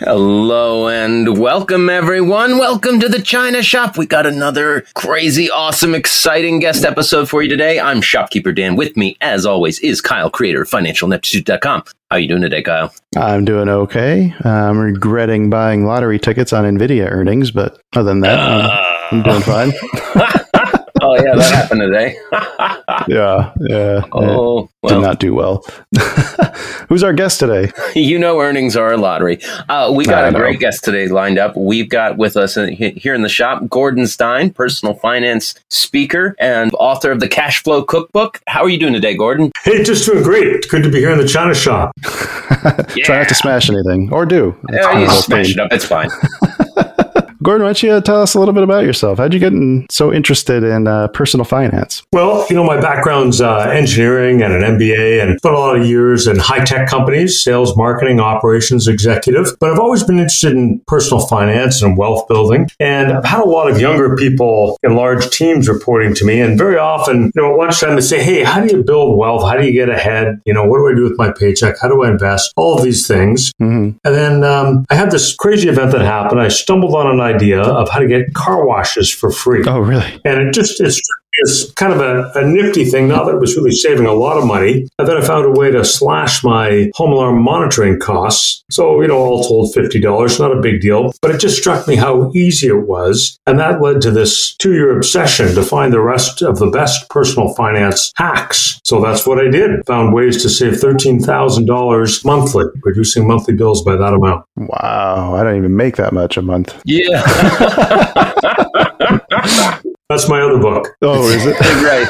Hello and welcome, everyone. Welcome to the China Shop. We got another crazy, awesome, exciting guest episode for you today. I'm Shopkeeper Dan. With me, as always, is Kyle, creator of FinancialIneptitude.com. How you doing today, Kyle? I'm doing okay. I'm regretting buying lottery tickets on Nvidia earnings, but other than that, I'm, I'm doing ah. fine. oh yeah, that happened today. yeah, yeah. Oh, Did well, not do well. Who's our guest today? you know earnings are a lottery. Uh, we got I a know. great guest today lined up. We've got with us in, here in the shop Gordon Stein, personal finance speaker and author of the Cash Flow Cookbook. How are you doing today, Gordon? Hey, just doing great. Good to be here in the China shop. Try not to smash anything, or do. It's Yeah, you smash things. it up. It's fine. Gordon, why don't you uh, tell us a little bit about yourself? How'd you get in, so interested in uh, personal finance? Well, you know, my background's uh, engineering and an MBA, and spent a lot of years in high tech companies, sales, marketing, operations executive. But I've always been interested in personal finance and wealth building. And I've had a lot of younger people in large teams reporting to me. And very often, you know, at lunchtime, they say, Hey, how do you build wealth? How do you get ahead? You know, what do I do with my paycheck? How do I invest? All of these things. hmm And then um, I had this crazy event that happened. I stumbled on an idea of how to get car washes for free. Oh, really? And it just it's, it's kind of a, a nifty thing. now that it was really saving a lot of money. And then I found a way to slash my home alarm monitoring costs. So, you know, all told $50, not a big deal. But it just struck me how easy it was. And that led to this two year obsession to find the rest of the best personal finance hacks. So that's what I did. Found ways to save $13,000 monthly, reducing monthly bills by that amount. Wow, I don't even make that much a month. Yeah. That's my other book. Oh, is it? right.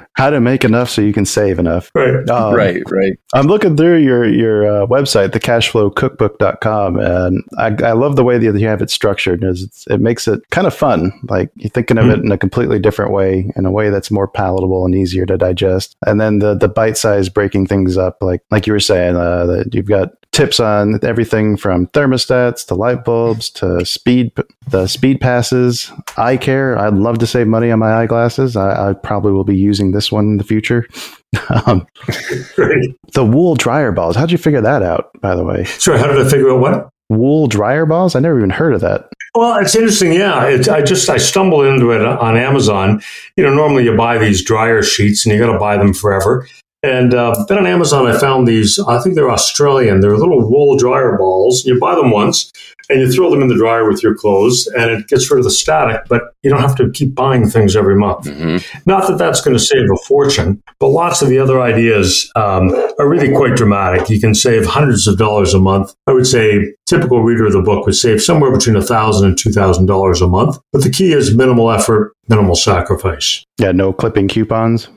How to make enough so you can save enough. Right. Um, right. Right. I'm looking through your your uh, website, thecashflowcookbook.com, and I, I love the way that you have it structured. It's, it's- it makes it kind of fun. Like you're thinking of it in a completely different way, in a way that's more palatable and easier to digest. And then the the bite size breaking things up, like like you were saying, uh, that you've got tips on everything from thermostats to light bulbs to speed the speed passes, eye care. I'd love to save money on my eyeglasses. I, I probably will be using this one in the future. um, the wool dryer balls. How'd you figure that out, by the way? Sorry, how did I figure out what? Wool dryer balls? I never even heard of that. Well, it's interesting. Yeah, it, I just I stumbled into it on Amazon. You know, normally you buy these dryer sheets and you got to buy them forever. And uh, then on Amazon, I found these. I think they're Australian. They're little wool dryer balls. You buy them once, and you throw them in the dryer with your clothes, and it gets rid of the static. But you don't have to keep buying things every month. Mhm. Not that that's going to save a fortune, but lots of the other ideas um, are really quite dramatic. You can save hundreds of dollars a month. I would say typical reader of the book would save somewhere between a thousand and two thousand dollars a month. But the key is minimal effort, minimal sacrifice. Yeah, no clipping coupons.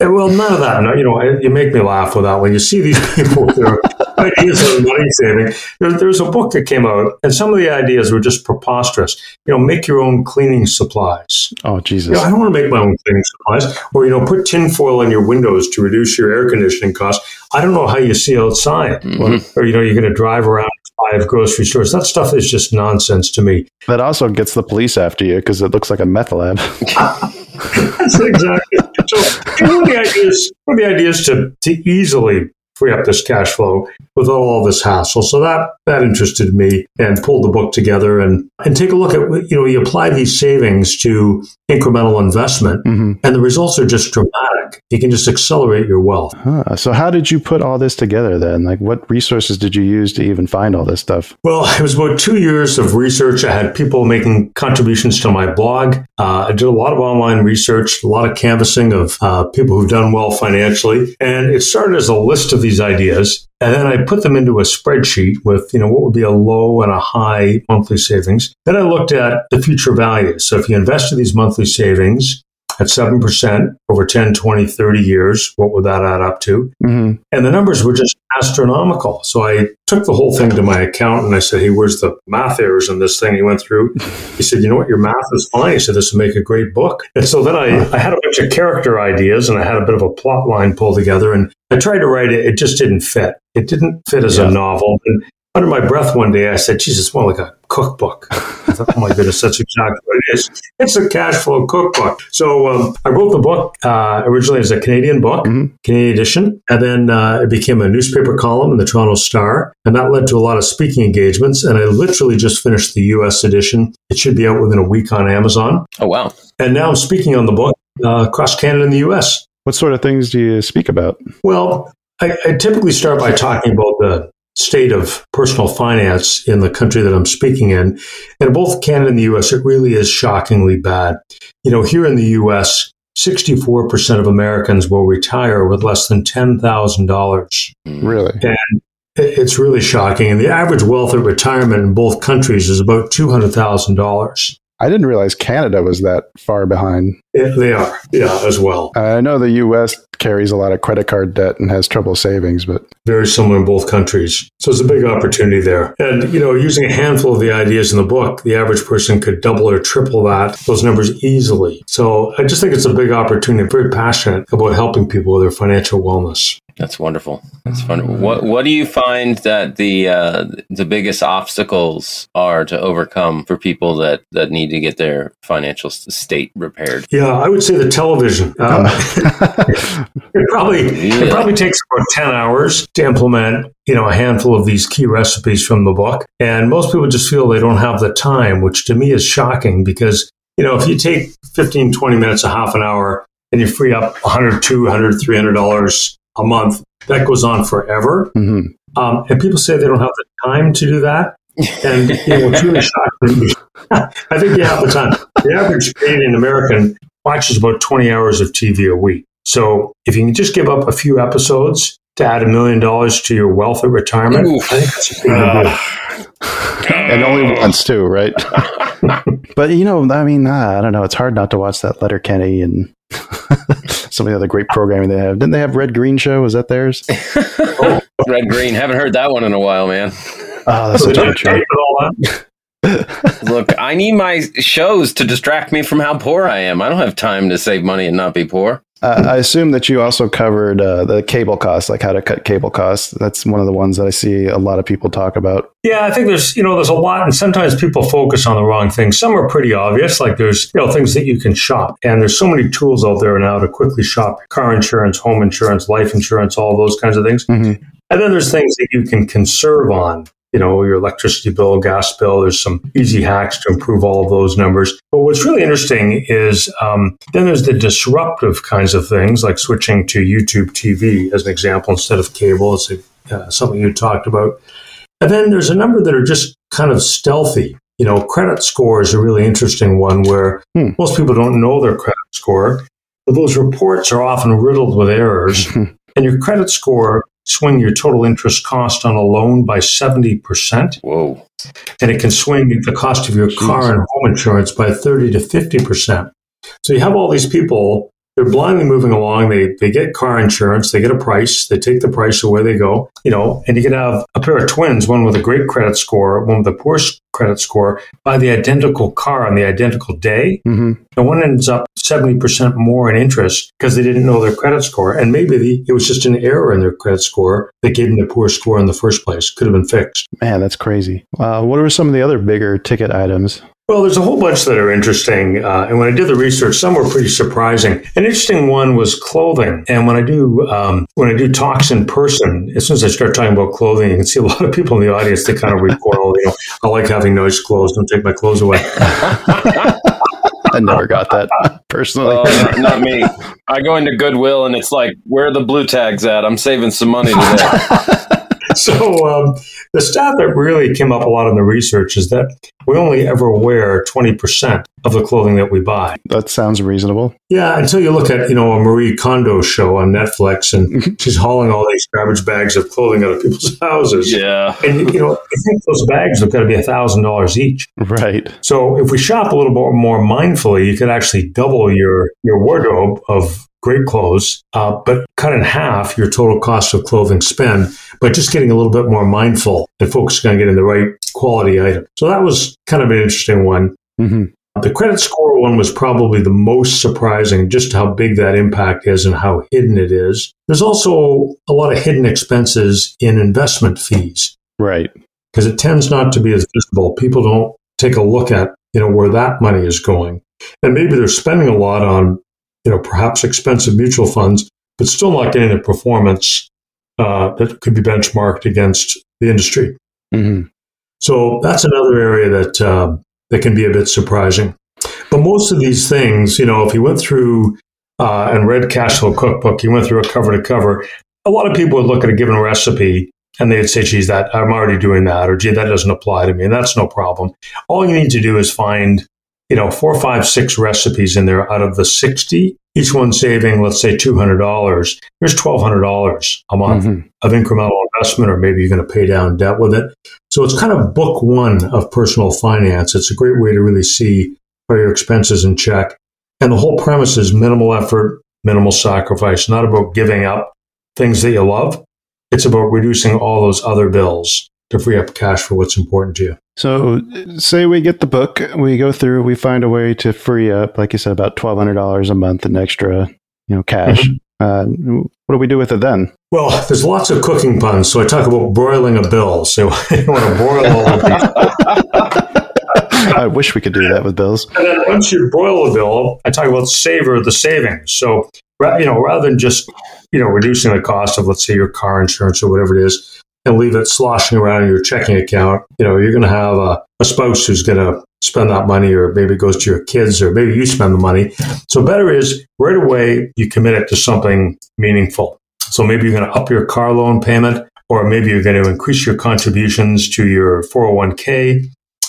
And well, none of that. No, you know, you make me laugh with that when you see these people with their ideas on money saving. There, there's a book that came out, and some of the ideas were just preposterous. You know, make your own cleaning supplies. Oh, You Jesus. know, I don't want to make my own cleaning supplies, or you know, put tinfoil on your windows to reduce your air conditioning costs. I don't know how you see outside, Mhm. or you know, you're going to drive around five grocery stores. That stuff is just nonsense to me. That also gets the police after you because it looks like a meth lab. That's exactly. So, one of the ideas, one of the ideas to to easily free up this cash flow without all this hassle. So that that interested me and pulled the book together and and take a look at you know you apply these savings to incremental investment hmm and the results are just dramatic. You can just accelerate your wealth. Huh. So how did you put all this together then? Like what resources did you use to even find all this stuff? Well, it was about two years of research. I had people making contributions to my blog. Uh, I did a lot of online research, a lot of canvassing of uh, people who've done well financially. And it started as a list of these ideas. And then I put them into a spreadsheet with, you know, what would be a low and a high monthly savings. Then I looked at the future values. So if you invested these monthly savings at 7% over 10, 20, 30 years, what would that add up to? hmm And the numbers were just astronomical. So I took the whole thing to my accountant and I said, Hey, where's the math errors in this thing? He went through. He said, You know what? Your math is fine. He said, This will make a great book. And so then I, I had a bunch of character ideas and I had a bit of a plot line pulled together and I tried to write it. It just didn't fit. It didn't fit as Yeah. a novel. And under my breath one day, I said, Jesus, more like a cookbook. I thought, oh my goodness, that's exactly what it is. It's a cash flow cookbook. So um, I wrote the book uh, originally as a Canadian book, Mhm. Canadian edition, and then uh, it became a newspaper column in the Toronto Star, and that led to a lot of speaking engagements. And I literally just finished the U.S. edition. It should be out within a week on Amazon. Oh wow. And now I'm speaking on the book uh, across Canada and the U.S. What sort of things do you speak about? Well, I, I typically start by talking about the state of personal finance in the country that I'm speaking in. And in both Canada and the US, it really is shockingly bad. You know, here in the US, 64% of Americans will retire with less than $10,000. Mm. Really? And It's really shocking. And the average wealth at retirement in both countries is about $200,000. I didn't realize Canada was that far behind. It- They are, yeah, as well. I know the U.S. carries a lot of credit card debt and has trouble savings, but very similar in both countries. So it's a big opportunity there. And, you know, using a handful of the ideas in the book, the average person could double or triple that, those numbers easily. So I just think it's a big opportunity. I'm very passionate about helping people with their financial wellness. That's wonderful. That's wonderful. What What do you find that the uh, the biggest obstacles are to overcome for people that that need to get their financial state repaired? Yeah, I would say the television. Um, it probably it probably takes about ten hours to implement, you know, a handful of these key recipes from the book, and most people just feel they don't have the time, which to me is shocking because you know if you take 15, 20 minutes, a half an hour, and you free up 100, 200, 300 dollars a month, that goes on forever. hmm Um, and people say they don't have the time to do that. And you know, it's really shocking. I think you have the time. The average Canadian American watches about 20 hours of TV a week. So if you can just give up a few episodes to add a million dollars to your wealth at retirement. I think that's a big deal. and only once too, right? but you know, I mean, uh, I don't know. It's hard not to watch that Letterkenny and some of the other great programming they have. Didn't they have Red Green Show? Was that theirs? Red Green. Haven't heard that one in a while, man. Oh, that's such a good show. With all that. Look, I need my shows to distract me from how poor I am. I don't have time to save money and not be poor. Uh, I assume that you also covered uh, the cable costs, like how to cut cable costs. That's one of the ones that I see a lot of people talk about. Yeah, I think there's you know there's a lot, and sometimes people focus on the wrong things. Some are pretty obvious, like there's you know things that you can shop, and there's so many tools out there now to quickly shop car insurance, home insurance, life insurance, all those kinds of things. Mhm. And then there's things that you can conserve on. You know, your electricity bill, gas bill. There's some easy hacks to improve all of those numbers. But what's really interesting is um, then there's the disruptive kinds of things, like switching to YouTube TV as an example instead of cable. It's a, uh, something you talked about. And then there's a number that are just kind of stealthy. You know, credit score is a really interesting one where Hmm. most people don't know their credit score, but those reports are often riddled with errors. and your credit score swing your total interest cost on a loan by 70%, Whoa. and it can swing the cost of your car and home insurance by 30 to 50%. So you have all these people, they're blindly moving along. They, they get car insurance, they get a price, they take the price away they go, you know, and you can have a pair of twins, one with a great credit score, one with a poor credit score, buy the identical car on the identical day. hmm And one ends up 70% more in interest because they didn't know their credit score. And maybe the, it was just an error in their credit score that gave them the poor score in the first place. Could have been fixed. Man, that's crazy. Uh, what are some of the other bigger ticket items? Well, there's a whole bunch that are interesting. Uh, and when I did the research, some were pretty surprising. An interesting one was clothing. And when I do um, when I do talks in person, as soon as I start talking about clothing, you can see a lot of people in the audience. They kind of recoil. You know, I like having nice clothes. Don't take my clothes away. I never got that personally. Oh, not, not me. I go into Goodwill and it's like, where are the blue tags at? I'm saving some money today. so um, the stat that really came up a lot in the research is that we only ever wear 20% of the clothing that we buy. that sounds reasonable. Yeah, until you look at, you know, a Marie Kondo show on Netflix and she's hauling all these garbage bags of clothing out of people's houses. yeah. And, you know, I think those bags have got to be $1,000 each. Right. So if we shop a little bit more mindfully, you could actually double your, your wardrobe of great clothes, uh, but cut in half your total cost of clothing spend by just getting a little bit more mindful and focusing on getting the right quality item. So that was kind of an interesting one. hmm The credit score one was probably the most surprising, just how big that impact is and how hidden it is. There's also a lot of hidden expenses in investment fees Right. because it tends not to be as visible. People don't take a look at, you know, where that money is going. And maybe they're spending a lot on, you know, perhaps expensive mutual funds, but still not getting the performance uh, that could be benchmarked against the industry. hmm So that's another area that uh, that can be a bit surprising. But most of these things, you know, if you went through uh, and read Cash Flow Cookbook, you went through it cover to cover. A lot of people would look at a given recipe and they'd say, "Geez, that I'm already doing that," or "Gee, that doesn't apply to me," and that's no problem. All you need to do is find, you know, four, five, six recipes in there out of the sixty. Each one saving, let's say, two hundred dollars. Here's twelve hundred dollars a month Mhm. of incremental investment, or maybe you're going to pay down debt with it. So it's kind of book one of personal finance. It's a great way to really see are your expenses in check. And the whole premise is minimal effort, minimal sacrifice, not about giving up things that you love. It's about reducing all those other bills to free up cash for what's important to you. So, say we get the book, we go through, we find a way to free up, like you said, about twelve hundred dollars a month in extra, you know, cash. Uh, what do we do with it then? Well, there's lots of cooking puns. So I talk about broiling a bill. So you want to broil all these I wish we could do that with bills. And then once you broil a bill, I talk about savor the savings. So, you know, rather than just, you know, reducing the cost of, let's say, your car insurance or whatever it is, and leave it sloshing around in your checking account, you know, you're going to have a, a spouse who's going to spend that money, or maybe it goes to your kids, or maybe you spend the money. So, better is right away you commit it to something meaningful. So, maybe you're going to up your car loan payment, or maybe you're going to increase your contributions to your 401k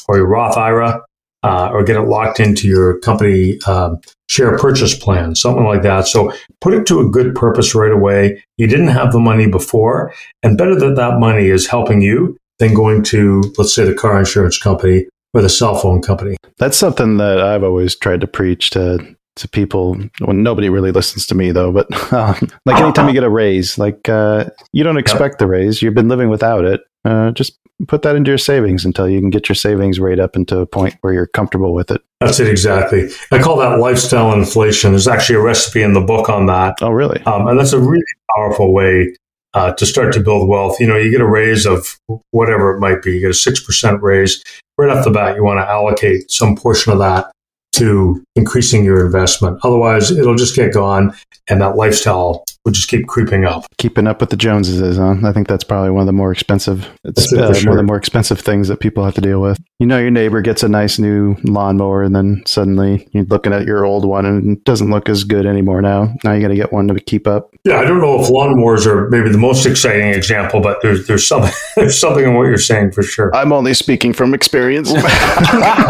or your Roth IRA, uh, or get it locked into your company um, share purchase plan, something like that. So put it to a good purpose right away. You didn't have the money before, and better that that money is helping you than going to, let's say, the car insurance company or the cell phone company. That's something that I've always tried to preach to to people. Well, nobody really listens to me though, but um, like anytime you get a raise, like uh, you don't expect the raise, you've been living without it. Uh, just put that into your savings until you can get your savings rate up into a point where you're comfortable with it. That's it exactly. I call that lifestyle inflation. There's actually a recipe in the book on that. Oh, really? Um, and that's a really powerful way uh, to start to build wealth. You know, you get a raise of whatever it might be, you get a 6% raise. Right off the bat, you want to allocate some portion of that to increasing your investment. Otherwise, it'll just get gone and that lifestyle will just keep creeping up. Keeping up with the Joneses huh? I think that's probably one of the more expensive. It's it for uh, one of the more expensive things that people have to deal with. You know, your neighbor gets a nice new lawnmower, and then suddenly you're looking at your old one, and it doesn't look as good anymore. Now, now you got to get one to keep up. Yeah, I don't know if lawnmowers are maybe the most exciting example, but there's there's something there's something in what you're saying for sure. I'm only speaking from experience. I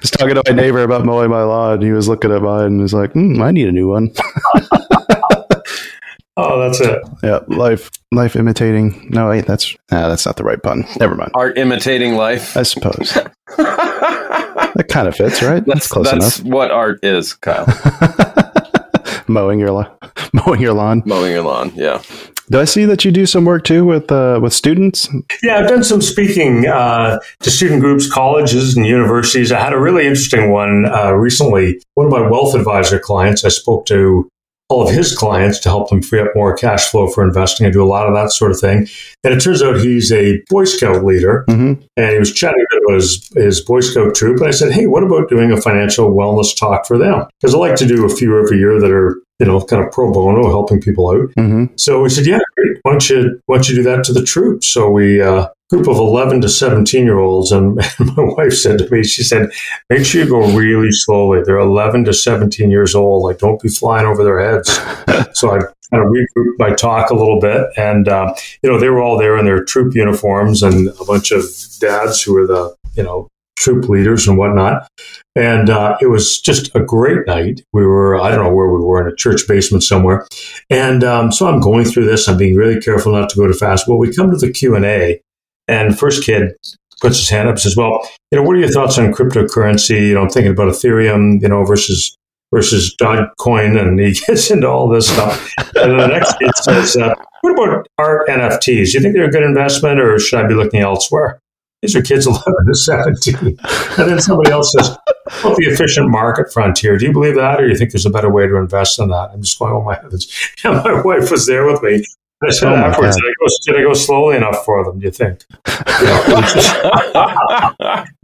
was talking to my neighbor about mowing my lawn. And he was looking at mine and was like, hmm, "I need a new one." Oh, that's it. yeah, life, life imitating. No, wait, that's ah, that's not the right pun. Never mind. Art imitating life. I suppose that kind of fits, right? That's, close that's enough. what art is, Kyle. mowing your lawn, mowing your lawn. Mowing your lawn. Yeah. Do I see that you do some work too with uh, with students? Yeah, I've done some speaking uh, to student groups, colleges, and universities. I had a really interesting one uh, recently. One of my wealth advisor clients, I spoke to all of his clients to help them free up more cash flow for investing and do a lot of that sort of thing. And it turns out he's a Boy Scout leader, Mm-hmm. and he was chatting about his, his Boy Scout troop. And I said, hey, what about doing a financial wellness talk for them? Because I like to do a few every year that are, you know, kind of pro bono, helping people out. Mm-hmm. So we said, yeah, great. Why don't you, why don't you do that to the troops? So we, uh, group of 11 to 17 year olds. And, and my wife said to me, she said, make sure you go really slowly. They're 11 to 17 years old. Like, don't be flying over their heads. so I kind of regrouped my talk a little bit. And, uh, you know, they were all there in their troop uniforms and a bunch of dads who were the, you know, troop leaders and whatnot. And uh, it was just a great night. We were, I don't know where we were, in a church basement somewhere. And um, so I'm going through this. I'm being really careful not to go too fast. Well, we come to the Q&A and first kid puts his hand up and says, well, you know, what are your thoughts on cryptocurrency? You know, I'm thinking about Ethereum, you know, versus versus Dogecoin, and he gets into all this stuff. and then the next kid says, uh, "What about art NFTs? Do you think they're a good investment, or should I be looking elsewhere?" These are kids 11 to 17. And then somebody else says, "What the efficient market frontier? Do you believe that, or do you think there's a better way to invest in that?" I'm just going, "Oh my heavens!" And my wife was there with me. I said Oh afterwards, did I, go, did I go slowly enough for them? Do you think? You know, it was just-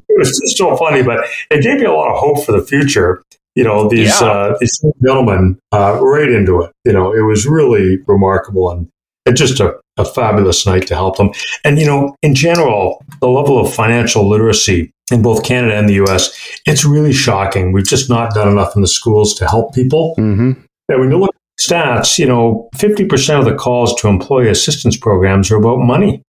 it was just so funny, but it gave me a lot of hope for the future. You know, these Yeah. uh, these gentlemen uh, right into it. You know, it was really remarkable and it just a, a fabulous night to help them. And you know, in general, the level of financial literacy in both Canada and the U.S. it's really shocking. We've just not done enough in the schools to help people. Mm-hmm. And when you look at stats, you know, 50% of the calls to employee assistance programs are about money.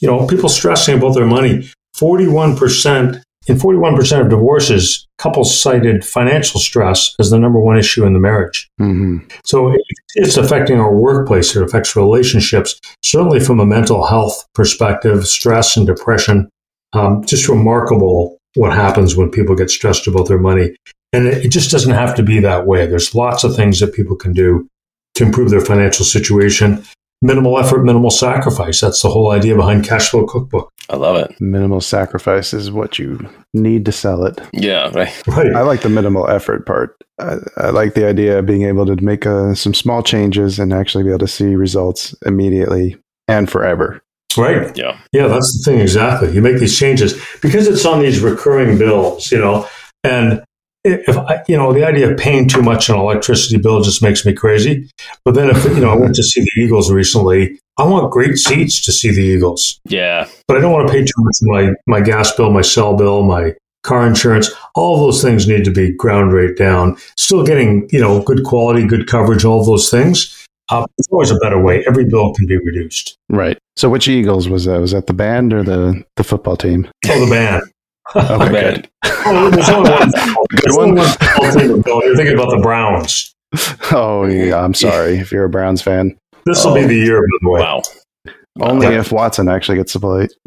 You know, people stressing about their money. 41%, in 41% of divorces, couples cited financial stress as the number one issue in the marriage. Mm-hmm. So it's affecting our workplace, it affects relationships, certainly from a mental health perspective, stress and depression. Um, just remarkable what happens when people get stressed about their money. And it, it just doesn't have to be that way. There's lots of things that people can do to improve their financial situation. Minimal effort, minimal sacrifice. That's the whole idea behind Cashflow Cookbook. I love it. Minimal sacrifice is what you need to sell it. Yeah, right. Right. I like the minimal effort part. I, I like the idea of being able to make uh, some small changes and actually be able to see results immediately and forever. Right. Yeah. Yeah, that's the thing exactly. You make these changes because it's on these recurring bills, you know, and if I, you know, the idea of paying too much on electricity bill just makes me crazy. But then if, you know, I went to see the Eagles recently, I want great seats to see the Eagles, Yeah. but I don't want to pay too much for my, my gas bill, my cell bill, my car insurance. All of those things need to be ground rate down. Still getting, you know, good quality, good coverage, all of those things. Uh, there's always a better way. Every bill can be reduced. Right. So, which Eagles was that? Was that the band or the the football team? Oh, the band. Oh, okay, Man. good. Oh, there's only one. Good one. one Bill. You're thinking about the Browns. Oh, yeah. I'm sorry if you're a Browns fan. This will be the oh. year, by the way. Wow. Only if Watson actually gets to play.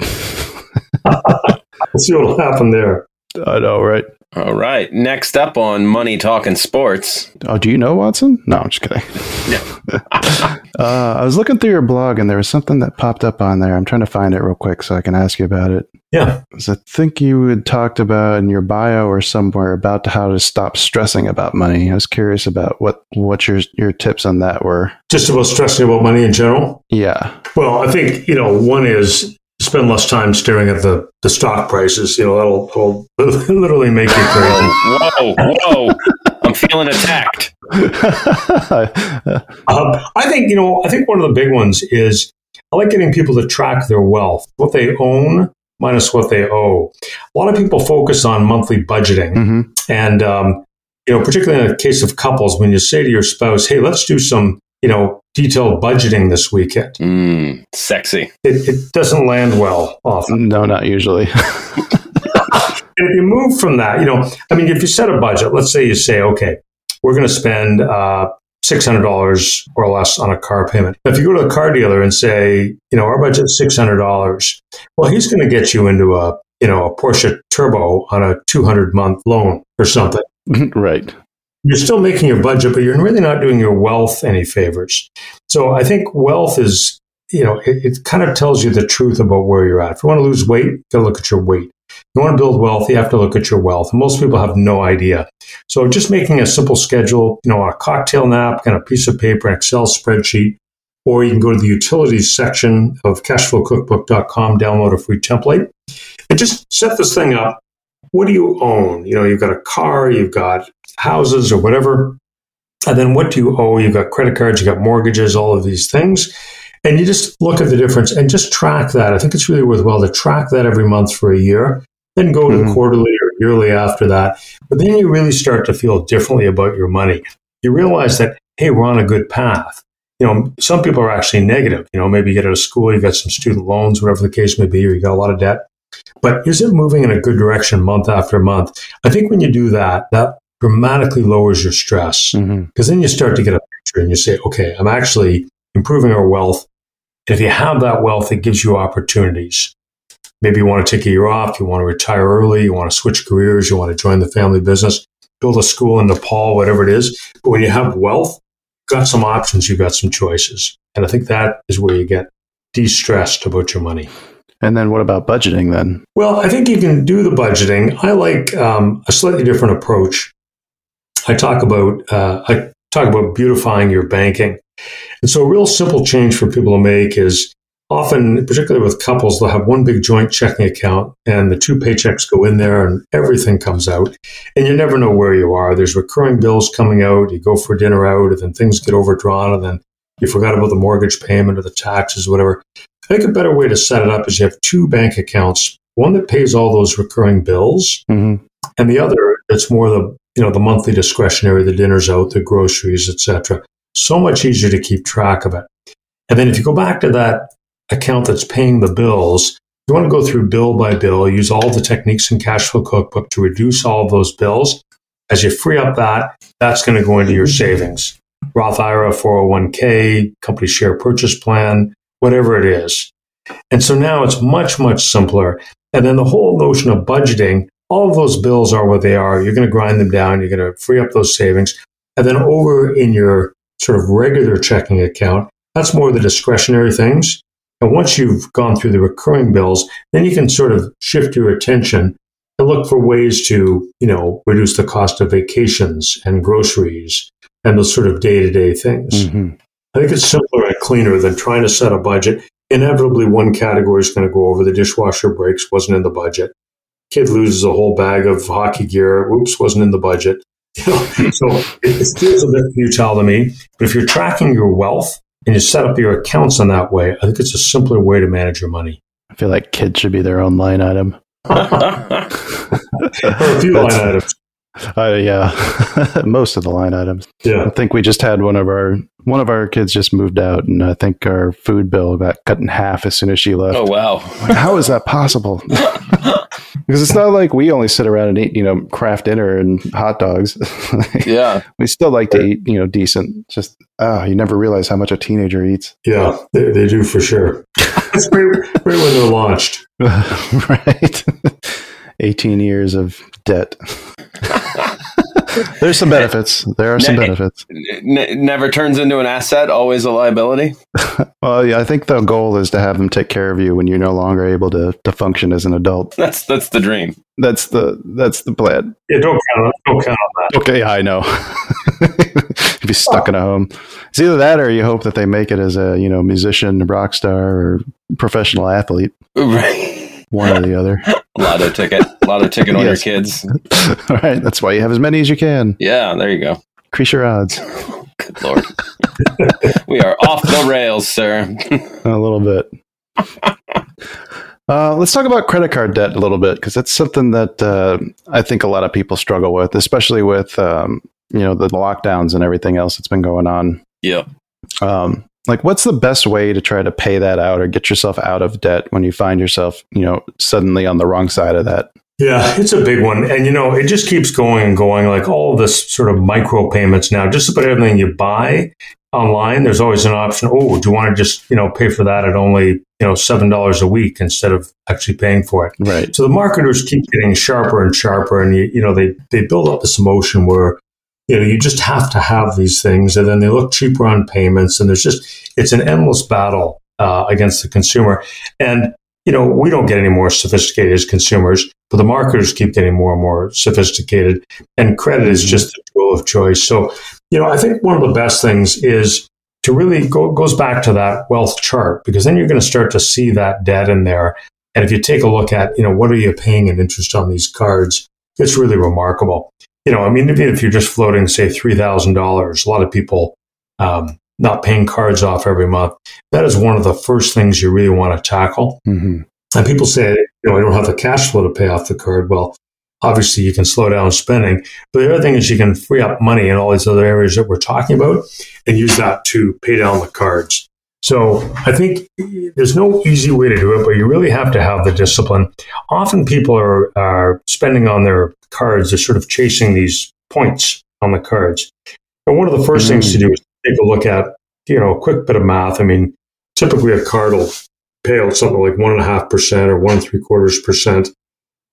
Let's see what will happen there. I know, right? All right. Next up on Money Talking Sports. Oh, do you know Watson? No, I'm just kidding. uh, I was looking through your blog and there was something that popped up on there. I'm trying to find it real quick so I can ask you about it. Yeah. I think you had talked about in your bio or somewhere about how to stop stressing about money. I was curious about what what your your tips on that were. Just about stressing about money in general. Yeah. Well, I think, you know, one is spend less time staring at the, the stock prices. You know, that'll, that'll literally make you crazy. Whoa, whoa. I'm feeling attacked. Um, I think, you know, I think one of the big ones is I like getting people to track their wealth, what they own minus what they owe. A lot of people focus on monthly budgeting. hmm And, um, you know, particularly in the case of couples, when you say to your spouse, hey, let's do some, you know, detailed budgeting this weekend, Mm, sexy. it, it doesn't land well often. No, not usually. And if you move from that, you know, I mean, if you set a budget, let's say you say, okay, we're going to spend uh, $600 or less on a car payment. If you go to a car dealer and say, you know, our budget's $600, well, he's going to get you into a, you know, a Porsche Turbo on a 200 month loan or something. right. You're still making your budget, but you're really not doing your wealth any favors. So I think wealth is, you know, it, it kind of tells you the truth about where you're at. If you want to lose weight, you got to look at your weight. If you want to build wealth, you have to look at your wealth. And most people have no idea. So just making a simple schedule, you know, a cocktail nap, napkin, a piece of paper, an Excel spreadsheet, or you can go to the utilities section of cashflowcookbook.com, download a free template. and just set this thing up. What do you own? You know, you've got a car, you've got houses or whatever. And then what do you owe? You've got credit cards, you've got mortgages, all of these things. And you just look at the difference and just track that. I think it's really worthwhile to track that every month for a year, then go mm-hmm. to quarterly or yearly after that. But then you really start to feel differently about your money. You realize that, hey, we're on a good path. You know, some people are actually negative. You know, maybe you get out of school, you got some student loans, whatever the case may be, or you got a lot of debt. But is it moving in a good direction month after month? I think when you do that, that dramatically lowers your stress because mm-hmm. then you start to get a picture and you say, okay, I'm actually improving our wealth. And if you have that wealth, it gives you opportunities. Maybe you want to take a year off, you want to retire early, you want to switch careers, you want to join the family business, build a school in Nepal, whatever it is. But when you have wealth, you've got some options, you've got some choices. And I think that is where you get de stressed about your money. And then what about budgeting then? Well, I think you can do the budgeting. I like um, a slightly different approach. I talk about uh, I talk about beautifying your banking. And so a real simple change for people to make is often, particularly with couples, they'll have one big joint checking account and the two paychecks go in there and everything comes out. And you never know where you are. There's recurring bills coming out. You go for dinner out and then things get overdrawn and then you forgot about the mortgage payment or the taxes, whatever. I think a better way to set it up is you have two bank accounts, one that pays all those recurring bills mm-hmm. and the other that's more the you know the monthly discretionary, the dinners out, the groceries, etc. So much easier to keep track of it. And then if you go back to that account that's paying the bills, you want to go through bill by bill, use all the techniques in Cashflow Cookbook to reduce all of those bills. As you free up that, that's going to go into your savings. Roth IRA, 401k, company share purchase plan, whatever it is. And so now it's much, much simpler. And then the whole notion of budgeting, all of those bills are what they are. You're going to grind them down. You're going to free up those savings. And then over in your sort of regular checking account, that's more the discretionary things. And once you've gone through the recurring bills, then you can sort of shift your attention and look for ways to, you know, reduce the cost of vacations and groceries and those sort of day to day things. Mm-hmm. I think it's simpler and cleaner than trying to set a budget. Inevitably, one category is going to go over. The dishwasher breaks, wasn't in the budget. Kid loses a whole bag of hockey gear. Oops, wasn't in the budget. so it, feels a bit futile to me. But if you're tracking your wealth and you set up your accounts in that way, I think it's a simpler way to manage your money. I feel like kids should be their own line item. a few line items. Uh, yeah, most of the line items. Yeah, I think we just had one of our one of our kids just moved out, and I think our food bill got cut in half as soon as she left. Oh wow! How is that possible? because it's not like we only sit around and eat, you know, craft dinner and hot dogs. yeah, we still like to eat, you know, decent. Just ah, oh, you never realize how much a teenager eats. Yeah, they, they do for sure. it's right, right when they're launched, right? 18 years of debt. There's some benefits. There are some ne- benefits. Ne- never turns into an asset, always a liability. well, yeah, I think the goal is to have them take care of you when you're no longer able to, to function as an adult. That's that's the dream. That's the that's the plan. Yeah, don't count on, don't count on that. Okay, I know. if you're stuck in a home, it's either that or you hope that they make it as a you know musician, rock star, or professional athlete. Right. One or the other. lotto ticket. Lotto ticket on yes. your kids. All right. That's why you have as many as you can. Yeah, there you go. Increase your odds. Good lord. we are off the rails, sir. a little bit. Uh, let's talk about credit card debt a little bit because that's something that uh, I think a lot of people struggle with, especially with um, you know the lockdowns and everything else that's been going on. Yeah. Um, like what's the best way to try to pay that out or get yourself out of debt when you find yourself you know suddenly on the wrong side of that? Yeah it's a big one. And you know it just keeps going and going. Like all this sort of micro payments now just about everything you buy online there's always an option oh do you want to just you know pay for that at only you know seven dollars a week instead of actually paying for it? Right. So the marketers keep getting sharper and sharper and you, you know they they build up this emotion where you know, you just have to have these things, and then they look cheaper on payments, and there's just it's an endless battle uh, against the consumer. And you know, we don't get any more sophisticated as consumers, but the marketers keep getting more and more sophisticated, and credit is just the tool of choice. So, you know, I think one of the best things is to really go goes back to that wealth chart because then you're going to start to see that debt in there And if you take a look at, you know, what are you paying in interest on these cards, it's really remarkable. You know, I mean, even if you're just floating, say, $3,000, a lot of people um, not paying cards off every month, that is one of the first things you really want to tackle. Mm-hmm. And people say, you know, I don't have the cash flow to pay off the card. Well, obviously you can slow down spending. But the other thing is you can free up money in all these other areas that we're talking about and use that to pay down the cards. So I think there's no easy way to do it, but you really have to have the discipline. Often people are, are spending on their cards, they're sort of chasing these points on the cards. And one of the 1st mm things to do is take a look at, you know, a quick bit of math. I mean, typically a card will pay out something like one and a half percent or one and three quarters percent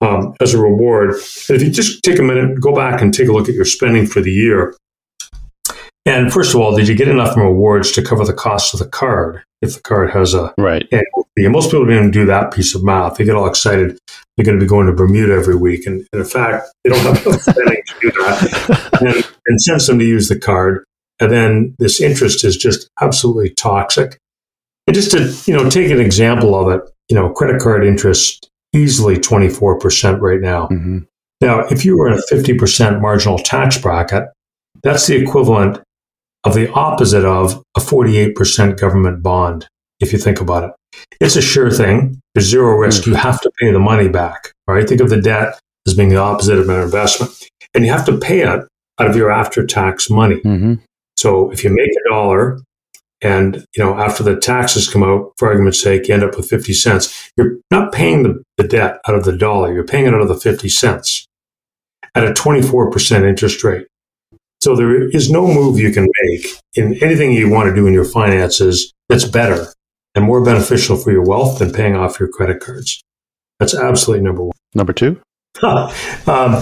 um, as a reward. And if you just take a minute, go back and take a look at your spending for the year. And first of all, did you get enough rewards to cover the cost of the card? If the card has a right, and most people don't do that piece of math. They get all excited. They're going to be going to Bermuda every week, and, and in fact, they don't have enough spending to do that. And, and sends them to use the card, and then this interest is just absolutely toxic. And just to you know take an example of it, you know, credit card interest easily 24% right now. Mm-hmm. Now, if you were in a 50% marginal tax bracket, that's the equivalent of the opposite of a 48% government bond, if you think about it. It's a sure thing. There's zero risk. Mm-hmm. You have to pay the money back, right? Think of the debt as being the opposite of an investment. And you have to pay it out of your after tax money. Mm-hmm. So if you make a dollar and you know after the taxes come out for argument's sake you end up with 50 cents you're not paying the, the debt out of the dollar you're paying it out of the 50 cents at a 24% interest rate so there is no move you can make in anything you want to do in your finances that's better and more beneficial for your wealth than paying off your credit cards that's absolutely number one number two um,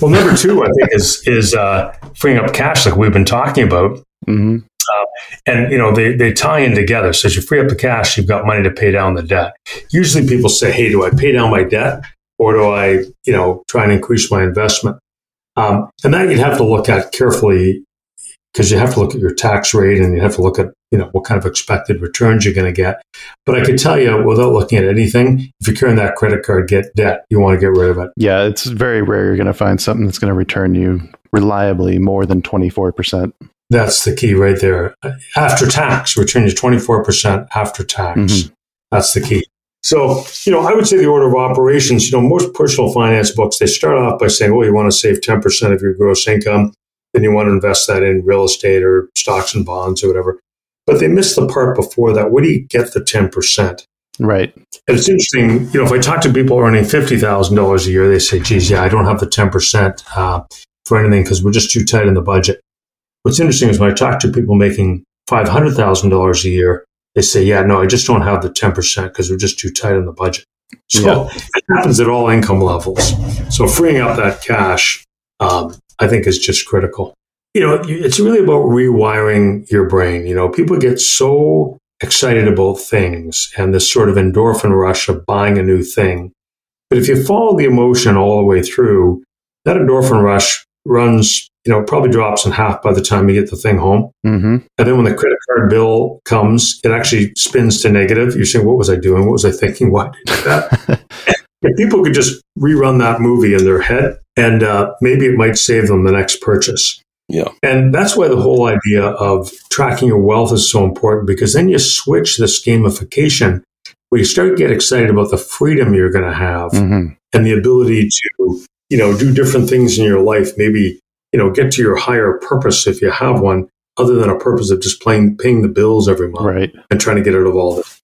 well number two i think is is uh, freeing up cash like we've been talking about mm-hmm. Uh, and you know they, they tie in together. So as you free up the cash, you've got money to pay down the debt. Usually, people say, "Hey, do I pay down my debt, or do I, you know, try and increase my investment?" Um, and that you'd have to look at carefully because you have to look at your tax rate and you have to look at you know what kind of expected returns you're going to get. But I could tell you without looking at anything, if you're carrying that credit card get debt, you want to get rid of it. Yeah, it's very rare you're going to find something that's going to return you reliably more than 24%. That's the key right there. After tax, return you 24% after tax. Mm-hmm. That's the key. So, you know, I would say the order of operations, you know, most personal finance books, they start off by saying, well, you want to save 10% of your gross income. Then you want to invest that in real estate or stocks and bonds or whatever. But they miss the part before that. Where do you get the 10%? Right. And it's interesting, you know, if I talk to people earning $50,000 a year, they say, geez, yeah, I don't have the 10% uh, for anything because we're just too tight in the budget. What's interesting is when I talk to people making $500,000 a year, they say, yeah, no, I just don't have the 10% because we're just too tight on the budget. So yeah. it happens at all income levels. So freeing up that cash, um, I think is just critical. You know, it's really about rewiring your brain. You know, people get so excited about things and this sort of endorphin rush of buying a new thing. But if you follow the emotion all the way through, that endorphin rush runs you know, it probably drops in half by the time you get the thing home. Mm-hmm. And then when the credit card bill comes, it actually spins to negative. You're saying, what was I doing? What was I thinking? Why did I do that? if people could just rerun that movie in their head, and uh, maybe it might save them the next purchase. Yeah. And that's why the whole idea of tracking your wealth is so important because then you switch this gamification where you start to get excited about the freedom you're going to have mm-hmm. and the ability to, you know, do different things in your life. Maybe you know, get to your higher purpose if you have one, other than a purpose of just playing, paying the bills every month right. and trying to get out of all this.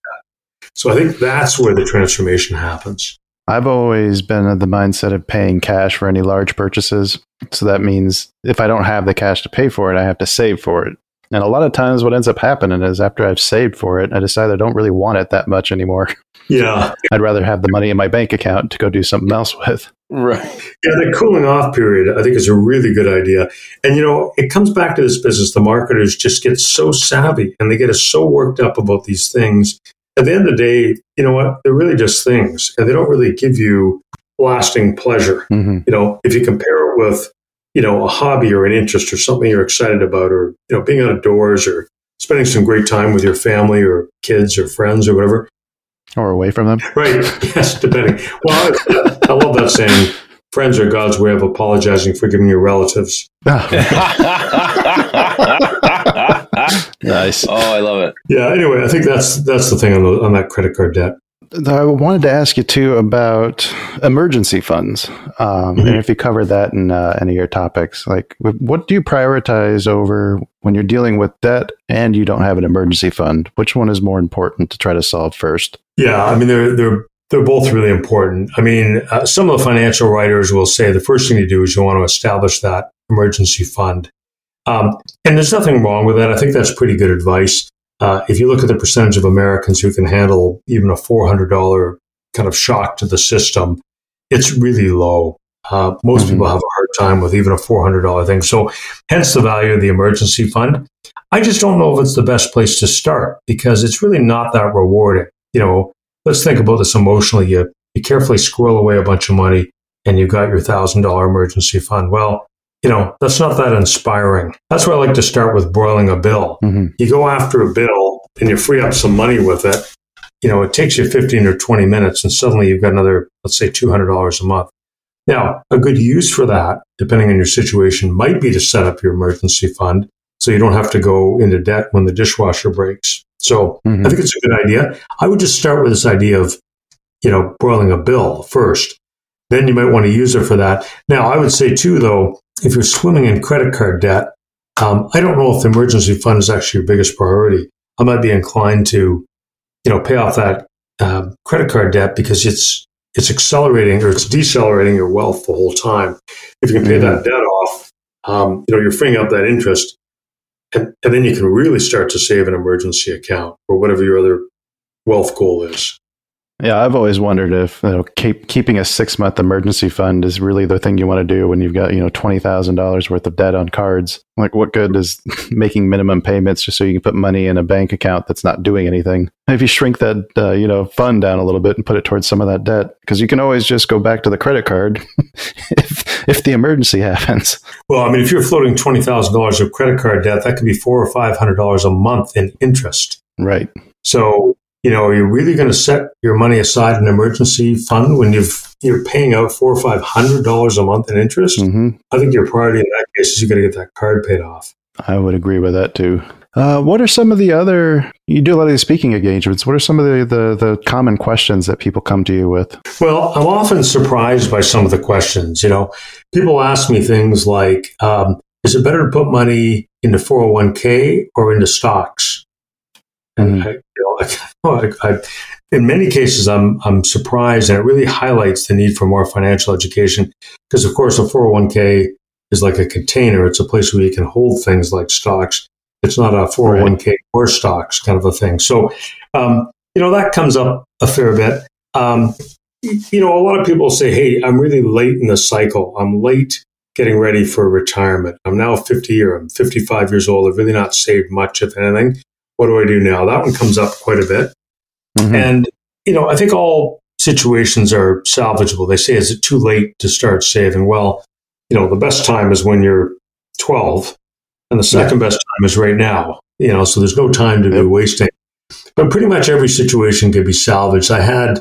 So I think that's where the transformation happens. I've always been of the mindset of paying cash for any large purchases. So that means if I don't have the cash to pay for it, I have to save for it. And a lot of times, what ends up happening is after I've saved for it, I decide I don't really want it that much anymore. Yeah. I'd rather have the money in my bank account to go do something else with. Right. Yeah, the cooling off period, I think, is a really good idea. And, you know, it comes back to this business. The marketers just get so savvy and they get us so worked up about these things. At the end of the day, you know what? They're really just things and they don't really give you lasting pleasure. Mm-hmm. You know, if you compare it with, you know, a hobby or an interest or something you're excited about or, you know, being outdoors or spending some great time with your family or kids or friends or whatever, or away from them. Right. Yes, depending. Well, I, I love that saying. Friends are God's way of apologizing for giving your relatives. nice. Oh, I love it. Yeah. Anyway, I think that's that's the thing on, the, on that credit card debt. I wanted to ask you too about emergency funds, um, Mhm. and if you cover that in uh, any of your topics. Like, what do you prioritize over when you're dealing with debt and you don't have an emergency fund? Which one is more important to try to solve first? Yeah, I mean they're they're they're both really important. I mean, uh, some of the financial writers will say the first thing you do is you want to establish that emergency fund, um, and there's nothing wrong with that. I think that's pretty good advice. Uh, if you look at the percentage of Americans who can handle even a four hundred dollar kind of shock to the system, it's really low. Uh, most Mhm. people have a hard time with even a four hundred dollar thing. So, hence the value of the emergency fund. I just don't know if it's the best place to start because it's really not that rewarding. You know, let's think about this emotionally. You, you carefully squirrel away a bunch of money and you've got your thousand dollar emergency fund. Well, you know, that's not that inspiring. That's why I like to start with broiling a bill. hmm You go after a bill and you free up some money with it. You know, it takes you 15 or 20 minutes and suddenly you've got another, let's say $200 a month. Now, a good use for that, depending on your situation, might be to set up your emergency fund so you don't have to go into debt when the dishwasher breaks. So Mhm. I think it's a good idea. I would just start with this idea of, you know, broiling a bill first. Then you might want to use it for that. Now, I would say too, though, if you're swimming in credit card debt, um, I don't know if the emergency fund is actually your biggest priority. I might be inclined to, you know, pay off that uh, credit card debt because it's it's accelerating or it's decelerating your wealth the whole time. If you can pay that debt off, um, you know, you're freeing up that interest, and, and then you can really start to save an emergency account or whatever your other wealth goal is. Yeah, I've always wondered if you know, keep, keeping a six month emergency fund is really the thing you want to do when you've got you know twenty thousand dollars worth of debt on cards. Like, what good is making minimum payments just so you can put money in a bank account that's not doing anything? If you shrink that uh, you know fund down a little bit and put it towards some of that debt, because you can always just go back to the credit card if if the emergency happens. Well, I mean, if you're floating twenty thousand dollars of credit card debt, that could be four or five hundred dollars a month in interest. Right. So, you know, are you really going to set your money aside in an emergency fund when you've you're paying out four or five hundred dollars a month in interest? hmm I think your priority in that case is you got to get that card paid off. I would agree with that too. Uh, what are some of the other? You do a lot of these speaking engagements. What are some of the, the the common questions that people come to you with? Well, I'm often surprised by some of the questions. You know, people ask me things like, um, "Is it better to put money into 401k or into stocks?" And Mhm. I, you know, I, I, in many cases, I'm I'm surprised, and it really highlights the need for more financial education. Because, of course, a 401k is like a container; it's a place where you can hold things like stocks. It's not a 401k or stocks kind of a thing. So, um, you know, that comes up a fair bit. Um, you know, a lot of people say, "Hey, I'm really late in the cycle. I'm late." Getting ready for retirement. I'm now 50 or I'm 55 years old. I've really not saved much, if anything what do I do now? That one comes up quite a bit. Mhm. And, you know, I think all situations are salvageable. They say, is it too late to start saving? Well, you know, the best time is when you're 12, and the second best time is right now. You know, so there's no time to be wasting. But pretty much every situation can be salvaged. I had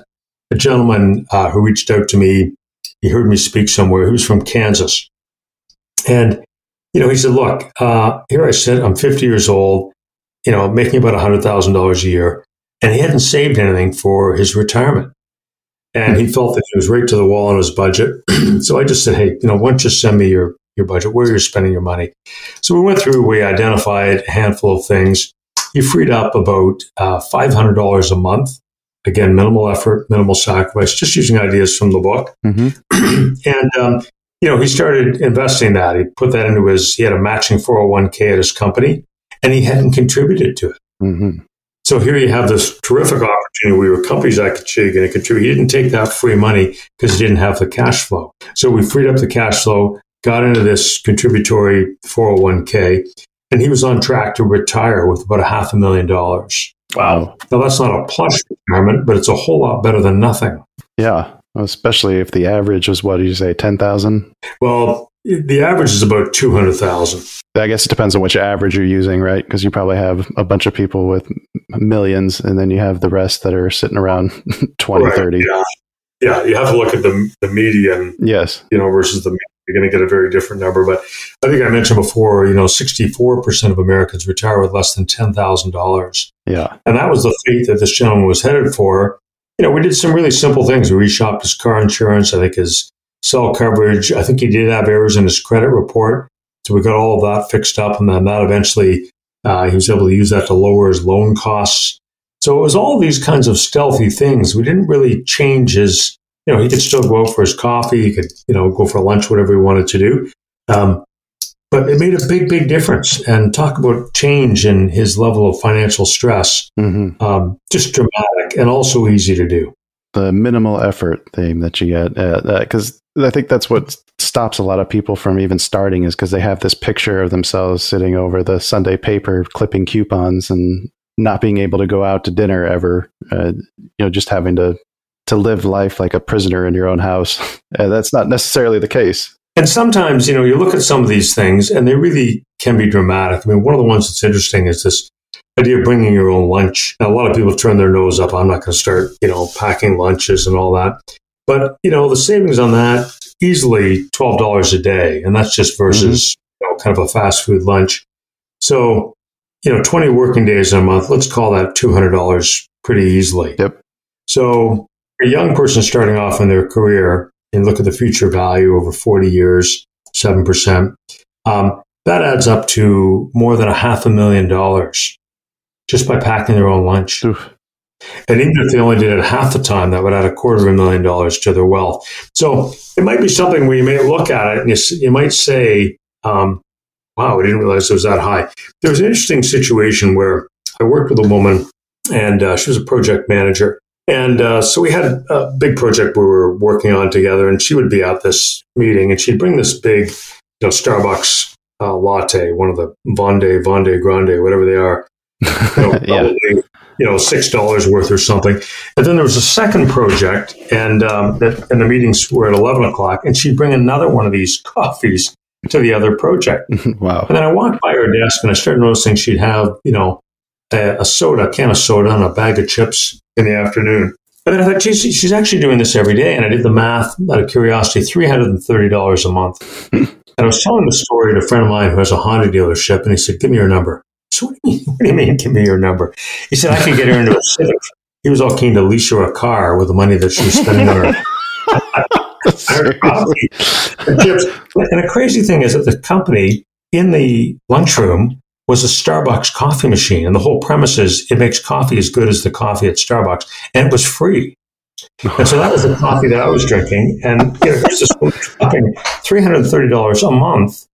a gentleman uh, who reached out to me. He heard me speak somewhere. He was from Kansas. And, you know, he said, Look, uh, here I sit. I'm 50 years old you know, making about $100,000 a year. And he hadn't saved anything for his retirement. And he felt that he was right to the wall on his budget. so I just said, hey, you know, why don't you send me your, your budget, where you're spending your money? So we went through, we identified a handful of things. He freed up about uh, $500 a month. Again, minimal effort, minimal sacrifice, just using ideas from the book. Mhm. and, um, you know, he started investing that. He put that into his, he had a matching 401k at his company and he hadn't contributed to it. Mhm. So here you have this terrific opportunity. We were companies that could you're going to contribute. He didn't take that free money because he didn't have the cash flow. So we freed up the cash flow, got into this contributory 401k, and he was on track to retire with about a half a million dollars. Wow. Now that's not a plush retirement, but it's a whole lot better than nothing. Yeah. Especially if the average was what did you say, ten thousand? Well, the average is about 200,000. I guess it depends on which average you're using, right? Because you probably have a bunch of people with millions, and then you have the rest that are sitting around 20, right, 30. Yeah. yeah, you have to look at the, the median. Yes. You know, versus the you're going to get a very different number. But I think I mentioned before, you know, 64% of Americans retire with less than $10,000. Yeah. And that was the fate that this gentleman was headed for. You know, we did some really simple things. We reshopped his car insurance. I think his cell coverage. I think he did have errors in his credit report. So we got all of that fixed up. And then that eventually, uh, he was able to use that to lower his loan costs. So it was all these kinds of stealthy things. We didn't really change his you know, he could still go out for his coffee. He could, you know, go for lunch, whatever he wanted to do. Um, but it made a big, big difference. And talk about change in his level of financial stress. Mm-hmm. Um, just dramatic and also easy to do. The minimal effort thing that you get, because uh, I think that's what stops a lot of people from even starting is because they have this picture of themselves sitting over the Sunday paper clipping coupons and not being able to go out to dinner ever. Uh, you know, just having to to live life like a prisoner in your own house. And that's not necessarily the case. And sometimes, you know, you look at some of these things and they really can be dramatic. I mean, one of the ones that's interesting is this idea of bringing your own lunch. Now, a lot of people turn their nose up. I'm not going to start, you know, packing lunches and all that. But, you know, the savings on that easily $12 a day. And that's just versus, mm-hmm. you know, kind of a fast food lunch. So, you know, 20 working days in a month, let's call that $200 pretty easily. Yep. So a young person starting off in their career and look at the future value over 40 years, 7%, um, that adds up to more than a half a million dollars just by packing their own lunch. Oof. And even if they only did it half the time, that would add a quarter of a million dollars to their wealth. So it might be something where you may look at it and you, you might say, um, wow, I didn't realize it was that high. There was an interesting situation where I worked with a woman and uh, she was a project manager. And uh, so we had a, big project we were working on together, and she would be at this meeting, and she'd bring this big, you know, Starbucks uh, latte, one of the Vonde, Vonde Grande, whatever they are, you know, yeah. You know, six dollars worth or something. And then there was a second project, and um, that, and the meetings were at eleven o'clock, and she'd bring another one of these coffees to the other project. wow! And then I walked by her desk, and I started noticing she'd have, you know, a, a soda, a can of soda, and a bag of chips in the afternoon. And then I thought, geez, she's actually doing this every day. And I did the math out of curiosity, $330 a month. and I was telling the story to a friend of mine who has a Honda dealership. And he said, give me your number. So what do you mean, what do you mean give me your number? He said, I can get her into a Civic. He was all keen to lease her a car with the money that she was spending on her. her coffee and. The crazy thing is that the company in the lunchroom was a Starbucks coffee machine. And the whole premise is it makes coffee as good as the coffee at Starbucks. And it was free. and so that was the coffee that I was drinking. And you know, here's this woman $330 a month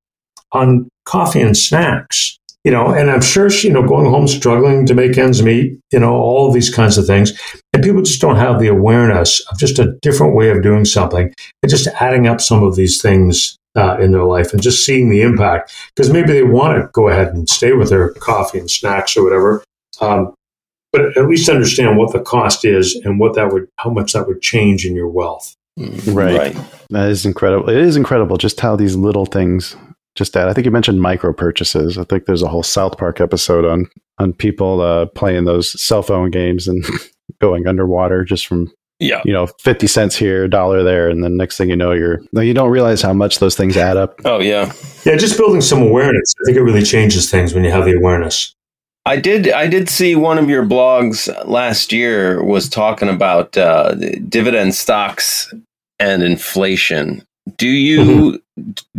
on coffee and snacks. You know, and I'm sure she, you know, going home struggling to make ends meet, you know, all of these kinds of things. And people just don't have the awareness of just a different way of doing something and just adding up some of these things uh, in their life and just seeing the impact because maybe they want to go ahead and stay with their coffee and snacks or whatever. Um, but at least understand what the cost is and what that would, how much that would change in your wealth. Right. right. That is incredible. It is incredible just how these little things just that. I think you mentioned micro purchases. I think there's a whole South Park episode on on people uh, playing those cell phone games and going underwater just from yeah. You know, 50 cents here, a dollar there. And then next thing you know, you're, you don't realize how much those things add up. Oh, yeah. Yeah. Just building some awareness. I think it really changes things when you have the awareness. I did. I did see one of your blogs last year was talking about uh, dividend stocks and inflation. Do you mm-hmm.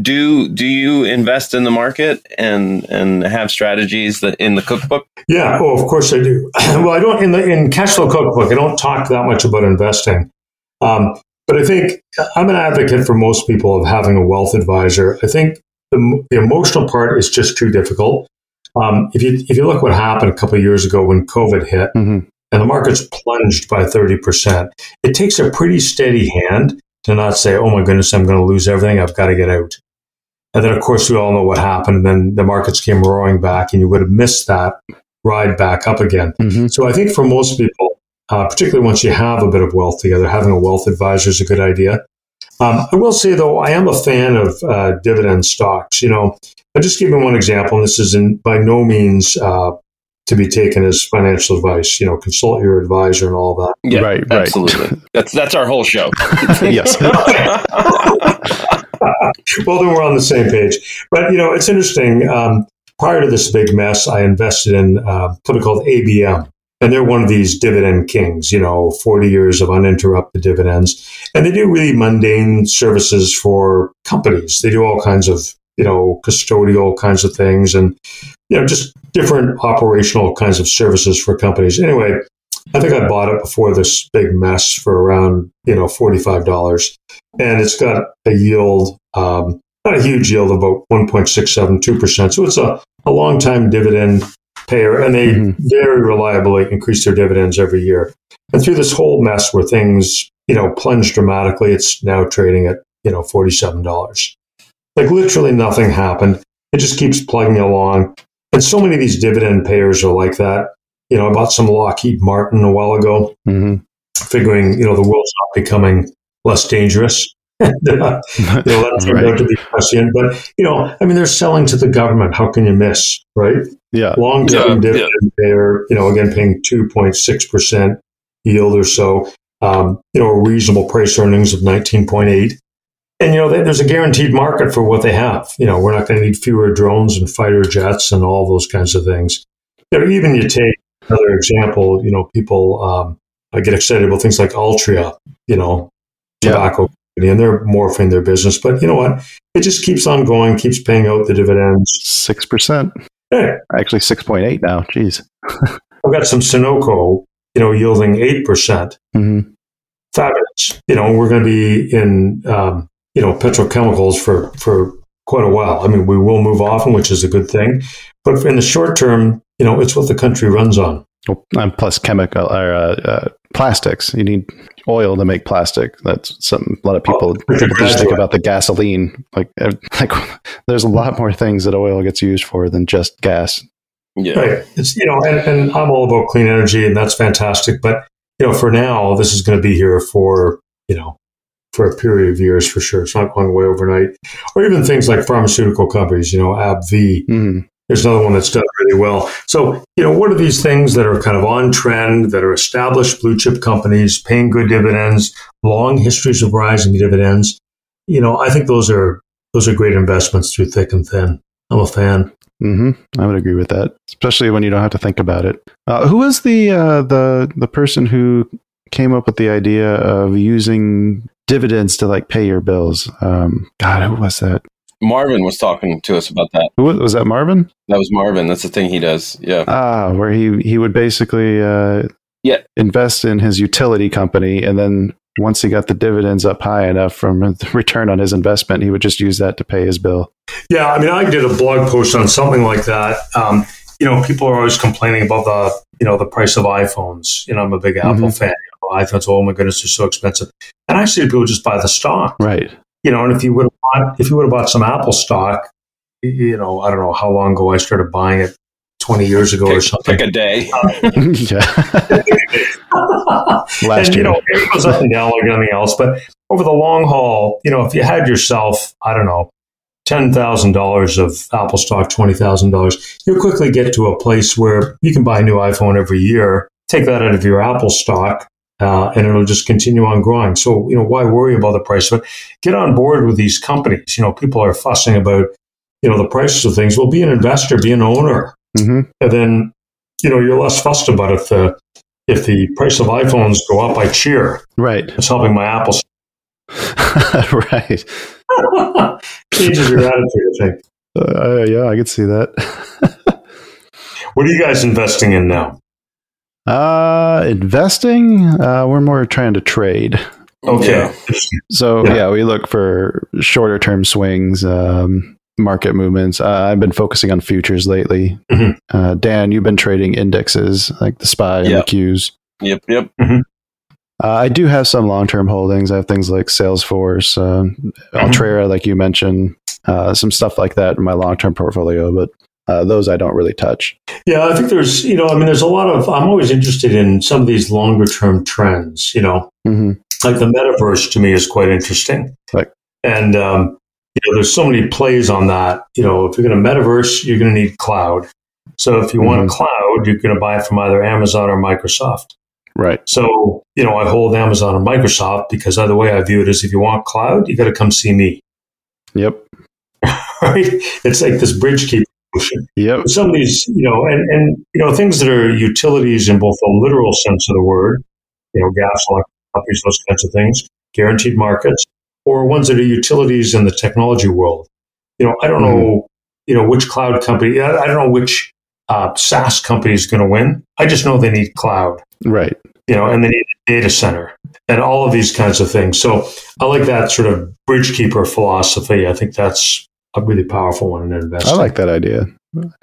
Do do you invest in the market and and have strategies that in the cookbook? Yeah, oh, of course I do. well, I don't in the in Cashflow Cookbook. I don't talk that much about investing, um, but I think I'm an advocate for most people of having a wealth advisor. I think the, the emotional part is just too difficult. Um, if you if you look what happened a couple of years ago when COVID hit. Mm-hmm. And the market's plunged by 30%. It takes a pretty steady hand to not say, oh my goodness, I'm going to lose everything. I've got to get out. And then, of course, we all know what happened. And then the markets came roaring back, and you would have missed that ride back up again. Mm-hmm. So I think for most people, uh, particularly once you have a bit of wealth together, having a wealth advisor is a good idea. Um, I will say though, I am a fan of uh, dividend stocks. You know, I'll just give you one example. And this is in, by no means uh, to be taken as financial advice. You know, consult your advisor and all that. Yeah, Right, right. absolutely. That's that's our whole show. yes. well, then we're on the same page. But you know, it's interesting. Um, prior to this big mess, I invested in uh, something called ABM, and they're one of these dividend kings. You know, forty years of uninterrupted dividends, and they do really mundane services for companies. They do all kinds of you know custodial kinds of things, and you know just different operational kinds of services for companies. Anyway. I think I bought it before this big mess for around, you know, $45. And it's got a yield, um, not a huge yield, about 1.672%. So it's a, a long time dividend payer, and they Mhm. very reliably increase their dividends every year. And through this whole mess where things, you know, plunged dramatically, it's now trading at, you know, $47. Like literally nothing happened. It just keeps plugging along. And so many of these dividend payers are like that. You know, I bought some Lockheed Martin a while ago, hmm figuring, you know, the world's not becoming less dangerous. you know, that turned Right. out to be prescient. But, you know, I mean, they're selling to the government. How can you miss, right? Yeah. Long term Yeah, dividend payer, you know, again, paying 2.6% yield or so, um, you know, a reasonable price earnings of 19.8. And, you know, they, there's a guaranteed market for what they have. You know, we're not going to need fewer drones and fighter jets and all those kinds of things. You know, even you take another example, you know, people um, I get excited about things like Altria, you know, Yeah. tobacco company, and they're morphing their business. But you know what? It just keeps on going, keeps paying out the dividends. 6%. Hey, Actually, 6.8 now. Jeez. I've got some Sunoco, you know, yielding 8%. hmm Fabulous. You know, we're going to be in, um, you know, petrochemicals for, for quite a while. I mean, we will move off them, which is a good thing. But in the short term, you know, it's what the country runs on. And plus chemical or uh, uh, plastics. You need oil to make plastic. That's something a lot of people, Oh, people just think graduate. about the gasoline. Like, uh, like there's a lot more things that oil gets used for than just gas. Yeah. Right. It's, you know, and, and I'm all about clean energy and that's fantastic. But, you know, for now, this is going to be here for, you know, for a period of years for sure. It's not going away overnight. Or even things like pharmaceutical companies, you know, AbbVie, hmm There's another one that's done really well. So, you know, what are these things that are kind of on trend, that are established blue chip companies, paying good dividends, long histories of rising dividends? You know, I think those are those are great investments through thick and thin. I'm a fan. hmm I would agree with that, especially when you don't have to think about it. Uh, who was the uh, the the person who came up with the idea of using dividends to like pay your bills? Um, God, who was that? Marvin was talking to us about that. Who was, was that? Marvin? That was Marvin. That's the thing he does. Yeah. Ah, where he he would basically uh, Yeah. invest in his utility company, and then once he got the dividends up high enough from the return on his investment, he would just use that to pay his bill. Yeah, I mean, I did a blog post on something like that. Um, you know, people are always complaining about the, you know, the price of iPhones. You know, I'm a big Apple Mhm. fan. You know, iPhones, oh my goodness, they're so expensive. And I see people just buy the stock. Right. You know, and if you would have bought, if you would have bought some Apple stock, you know, I don't know how long ago I started buying it, 20 years ago or something. pick a day. yeah. Last and, you year. know, it goes up and down like anything else. But over the long haul, you know, if you had yourself, I don't know, $10,000 of Apple stock, $20,000, you'll quickly get to a place where you can buy a new iPhone every year, take that out of your Apple stock, uh, and it'll just continue on growing. So, you know, why worry about the price of it? Get on board with these companies. You know, people are fussing about, you know, the prices of things. Well, be an investor, be an owner hmm and then you know you're less fussed about if the if the price of iPhones go up, I cheer. Right. It's helping my Apple. right. Changes your attitude, I think. Uh, yeah, I could see that. What are you guys investing in now? uh, investing, uh, we're more trying to trade. Okay. So Yeah. yeah, we look for shorter term swings, um, market movements. Uh, I've been focusing on futures lately. Mhm. Uh, Dan, you've been trading indexes like the SPY and the Qs. Yep. Yep. Uh, I do have some long term holdings. I have things like Salesforce, um, Altria, like you mentioned, uh, some stuff like that in my long term portfolio. But Uh, those I don't really touch. Yeah, I think there's, you know, I mean, there's a lot of, I'm always interested in some of these longer term trends, you know, hmm like the metaverse to me is quite interesting. Right. And, um, you know, there's so many plays on that. You know, if you're going to metaverse, you're going to need cloud. So if you want a cloud, you're going to buy it from either Amazon or Microsoft. Right. So, you know, I hold Amazon and Microsoft because either way I view it is if you want cloud, you got to come see me, Yep. right? It's like this bridge keeper motion. Yep. Some of these, you know, and, and, you know, things that are utilities in both the literal sense of the word, you know, gas, electric companies, those kinds of things, guaranteed markets, or ones that are utilities in the technology world. You know, I don't know, you know, which cloud company, I, I don't know which uh, SaaS company is going to win. I just know they need cloud. Right. you know, and they need a data center and all of these kinds of things. So I like that sort of bridge keeper philosophy. I think that's a really powerful one in investing. I like that idea.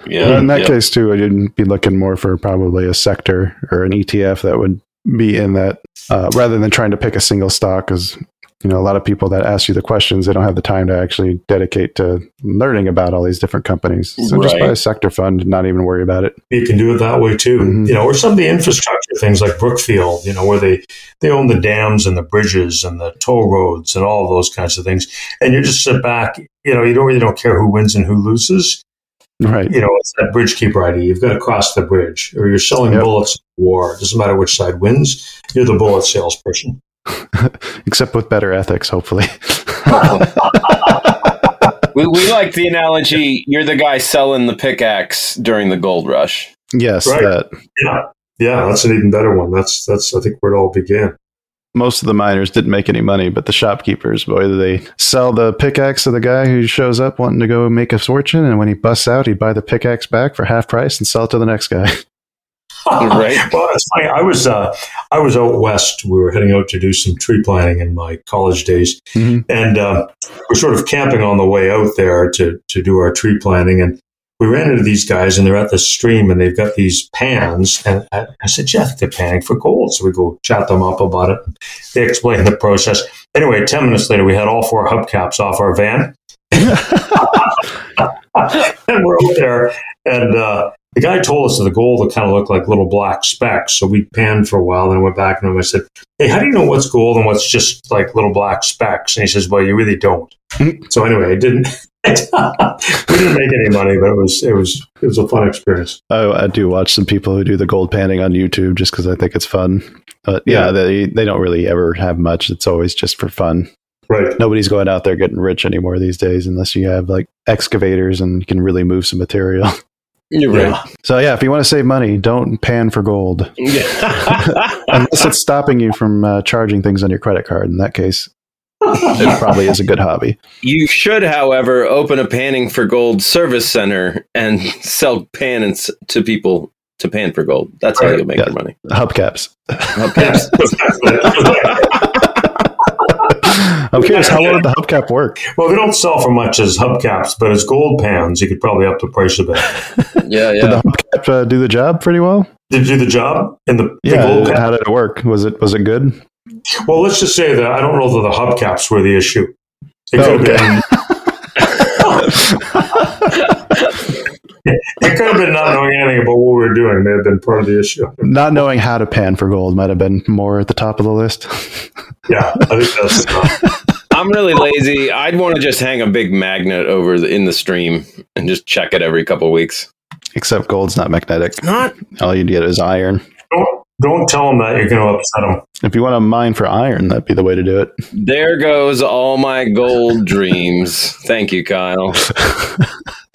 Yeah. in that yeah. case, too, I didn't be looking more for probably a sector or an ETF that would be in that uh, rather than trying to pick a single stock. Because you know, a lot of people that ask you the questions, they don't have the time to actually dedicate to learning about all these different companies. So just Right. buy a sector fund and not even worry about it. You can do it that way too, Mhm. you know, or some of the infrastructure things like Brookfield, you know, where they, they own the dams and the bridges and the toll roads and all those kinds of things. And you just sit back, you know, you don't really don't care who wins and who loses. Right. You know, it's that bridge keeper idea. You've got to cross the bridge or you're selling Yep. bullets in war. It doesn't matter which side wins. You're the bullet salesperson. Except with better ethics, hopefully. we, we like the analogy you're the guy selling the pickaxe during the gold rush. yes, Right. that Yeah. Yeah, that's an even better one. That's that's I think where it all began. most of the miners didn't make any money, but the shopkeepers, boy, they sell the pickaxe to the guy who shows up wanting to go make a fortune, and when he busts out, he'd buy the pickaxe back for half price and sell it to the next guy. Right. well, it's funny. I was uh, I was out west. We were heading out to do some tree planting in my college days, Mhm. and uh, we're sort of camping on the way out there to to do our tree planting. And we ran into these guys, and they're at the stream, and they've got these pans. And I, I said, "Jeff, they're panning for gold." So we go chat them up about it. They explain the process. Anyway, ten minutes later, we had all four hubcaps off our van. and we're out there, and uh, the guy told us that the gold will kind of looked like little black specks. So we panned for a while, and I went back and him. I said, "Hey, how do you know what's gold and what's just like little black specks?" And he says, "Well, you really don't." so anyway, it didn't. we didn't make any money, but it was it was it was a fun experience. Oh, I do watch some people who do the gold panning on YouTube just because I think it's fun. But yeah, Yeah. they they don't really ever have much. It's always just for fun. Right. Nobody's going out there getting rich anymore these days unless you have like excavators and you can really move some material. You're Yeah. So yeah, if you want to save money, don't pan for gold unless it's stopping you from uh, charging things on your credit card. In that case, it probably is a good hobby. you should, however, open a panning for gold service center and sell pans to people to pan for gold. That's how Right. you make Yeah. your money. Hubcaps. Okay. I'm curious, how did the hubcap work? well, they don't sell for much as hubcaps, but as gold pans, you could probably up the price a bit. yeah, yeah. Did yeah. the hubcap uh, do the job pretty well? Did you do the job in the, the Yeah. gold pan? How did it work? Was it was it good? Well, let's just say that I don't know that the hubcaps were the issue. It Oh, could have okay. been. it could have been not knowing anything about what we were doing. May have been part of the issue. Not knowing how to pan for gold might have been more at the top of the list. Yeah, I think that's. I'm really lazy. I'd want to just hang a big magnet over the, in the stream and just check it every couple of weeks. Except gold's not magnetic. Not All you get is iron. don't don't tell them that you're going to upset them. If you want to mine for iron, that'd be the way to do it. there goes all my gold dreams. Thank you, Kyle.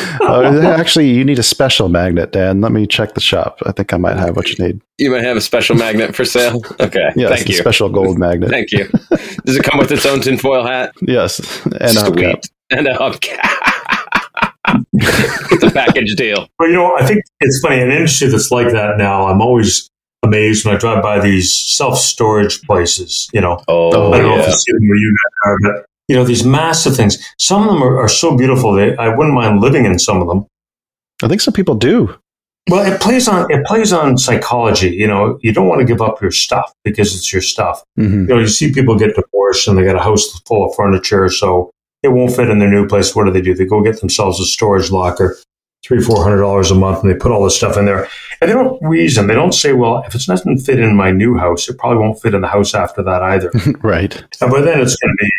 Uh, actually, you need a special magnet, Dan. Let me check the shop. I think I might have what you need. You might have a special magnet for sale. Okay, Yes, thank the you. special gold magnet. Thank you. Does it come with its own tinfoil hat? yes, and a hubcap. Sweet. And a hubcap. it's a package deal. But you know, I think it's funny. An industry that's like that now. I'm always amazed when I drive by these self storage places. You know, Oh, I don't know if yeah. you see them where you guys are, but you know, these massive things. Some of them are, are so beautiful. They, I wouldn't mind living in some of them. I think some people do. Well, it plays on it plays on psychology. You know, you don't want to give up your stuff because it's your stuff. hmm You know, you see people get divorced and they got a house full of furniture, so it won't fit in their new place. What do they do? They go get themselves a storage locker. three, four hundred dollars a month, and they put all this stuff in there. And they don't reason. They don't say, well, if it doesn't fit in my new house, it probably won't fit in the house after that either. right. And by then, it's going to be,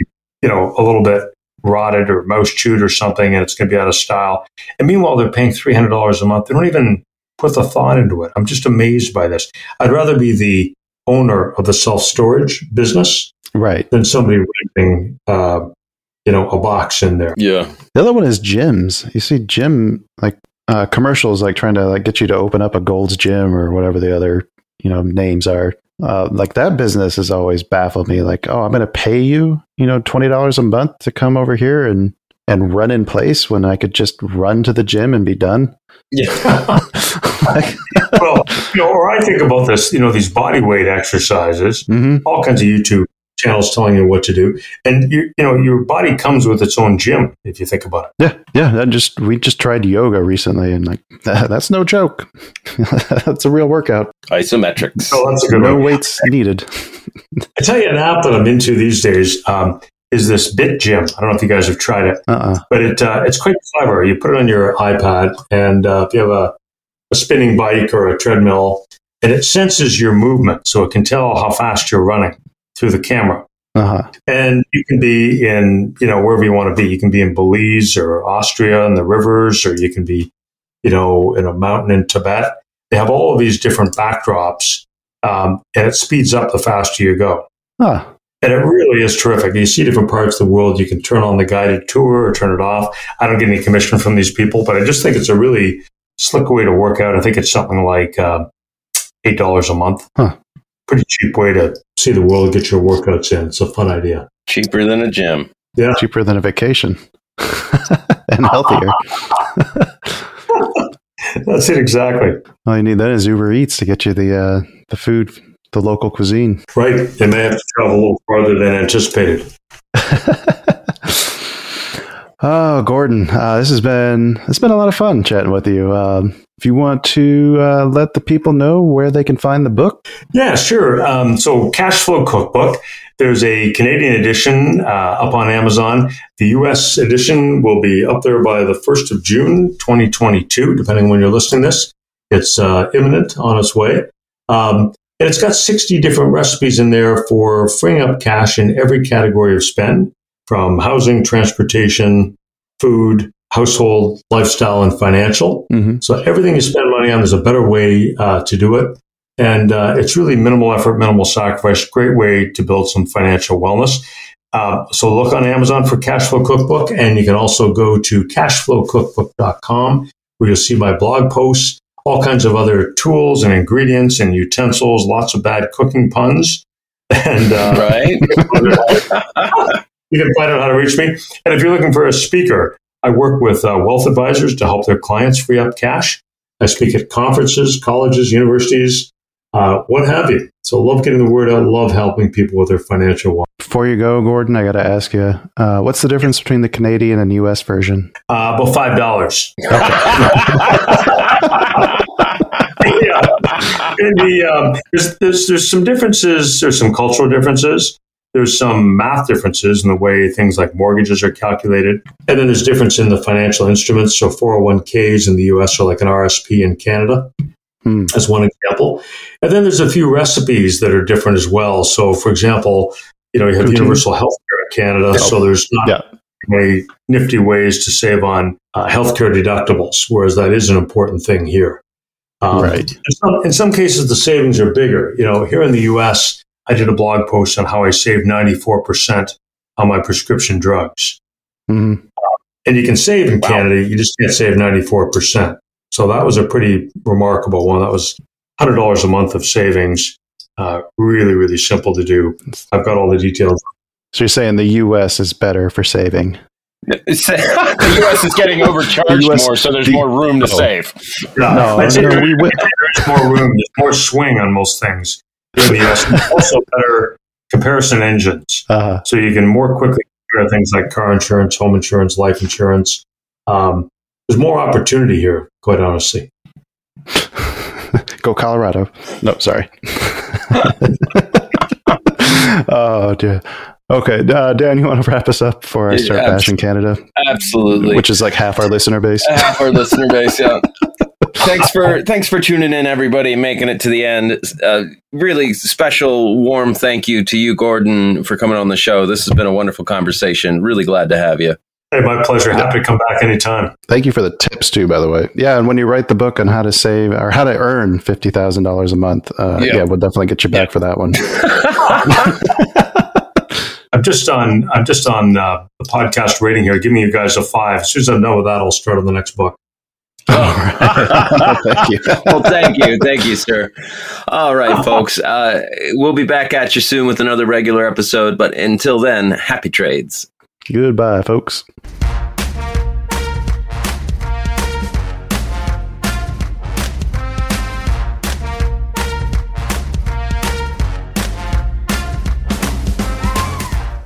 you know, a little bit rotted or mouse chewed or something, and it's going to be out of style. And meanwhile, they're paying three hundred dollars a month. They don't even put the thought into it. I'm just amazed by this. I'd rather be the owner of the self storage business Right. than somebody renting, uh, you know, a box in there. Yeah. The other one is gyms. You see gym like uh, commercials like trying to like get you to open up a Gold's Gym or whatever the other you know names are. Uh, like that business has always baffled me. Like, oh, I'm going to pay you, you know, twenty dollars a month to come over here and and run in place when I could just run to the gym and be done. Yeah. like, well, you know, or I think about this, you know, these body weight exercises, hmm all kinds of YouTube channels telling you what to do, and you, you know, your body comes with its own gym if you think about it. Yeah, yeah. That just we just tried yoga recently, and like that's no joke. that's a real workout. Isometrics. So that's a good No one. weights needed. I tell you, an app that I'm into these days um, is this BitGym. I don't know if you guys have tried it. Uh. uh but it uh, it's quite clever. You put it on your iPad, and uh, if you have a, a spinning bike or a treadmill, and it senses your movement, so it can tell how fast you're running through the camera. Uh huh. And you can be in, you know, wherever you want to be. You can be in Belize or Austria in the rivers, or you can be, you know, in a mountain in Tibet. They have all of these different backdrops, um, and it speeds up the faster you go. Huh. And it really is terrific. You see different parts of the world. You can turn on the guided tour or turn it off. I don't get any commission from these people, but I just think it's a really slick way to work out. I think it's something like uh, $8 a month. Huh. Pretty cheap way to see the world, get your workouts in. It's a fun idea. Cheaper than a gym. Yeah. Cheaper than a vacation, and healthier. That's it exactly. All you need then is Uber Eats to get you the uh, the food, the local cuisine. Right. They may have to travel a little farther than anticipated. oh, Gordon, uh, this has been it's been a lot of fun chatting with you. Um, if you want to uh, let the people know where they can find the book, Yeah, sure. Um, so, Cash Flow Cookbook. There's a Canadian edition uh, up on Amazon. The U.S. edition will be up there by the 1st of June, 2022, depending on when you're listening this. It's uh, imminent on its way. Um, and it's got 60 different recipes in there for freeing up cash in every category of spend, from housing, transportation, food, household, lifestyle, and financial. mm-hmm. So everything you spend money on, there's a better way uh, to do it. And uh, it's really minimal effort, minimal sacrifice. Great way to build some financial wellness. Uh, so look on Amazon for Cashflow Cookbook, and you can also go to cashflowcookbook.com where you'll see my blog posts, all kinds of other tools and ingredients and utensils, lots of bad cooking puns. And uh, Right? you can find out how to reach me. And if you're looking for a speaker, I work with uh, wealth advisors to help their clients free up cash. I speak at conferences, colleges, universities, uh, what have you. So love getting the word out, love helping people with their financial wealth. before you go, Gordon, I got to ask you, uh, what's the difference between the Canadian and U.S. version? Uh, about five dollars. yeah. The, um, there's, there's there's some differences. There's some cultural differences. There's some math differences in the way things like mortgages are calculated, and then there's difference in the financial instruments. So 401ks in the U.S. are like an RSP in Canada, Hmm. as one example. And then there's a few recipes that are different as well. So, for example, you know you have universal health care in Canada, so there's not Yeah. way nifty ways to save on uh, healthcare deductibles, whereas that is an important thing here. Um, Right. In some, in some cases, the savings are bigger. You know, here in the U.S., I did a blog post on how I saved 94% on my prescription drugs. hmm And you can save in Wow. Canada, you just can't save 94%. So that was a pretty remarkable one. That was $100 a month of savings. Uh, really, really simple to do. I've got all the details. So you're saying the U.S. is better for saving? The U.S. is getting overcharged US more, so there's the- more room to oh. save. Yeah, No, I'd no, there- we there's more room, there's more swing on most things in the US. Also better comparison engines. Uh, So you can more quickly compare things like car insurance, home insurance, life insurance. Um, there's more opportunity here, quite honestly. go Colorado. No, sorry. oh dear. Okay, uh, Dan, you want to wrap us up before I start Yeah, bashing Canada, Absolutely. which is like half our listener base? half our listener base. Yeah. thanks for thanks for tuning in, everybody, making it to the end. Uh, really special, warm thank you to you, Gordon, for coming on the show. This has been a wonderful conversation. Really glad to have you. Hey, my pleasure. Happy to come back anytime. Thank you for the tips too, by the way. Yeah, and when you write the book on how to save or how to earn fifty thousand dollars a month, uh, Yeah. yeah. we'll definitely get you back for that one. I'm just on. I'm just on uh, the podcast rating here, giving you guys a five. As soon as I'm done with that, I'll start on the next book. Thank you. well, thank you. Thank you, sir. All right, folks. Uh, we'll be back at you soon with another regular episode. But until then, happy trades. Goodbye, folks.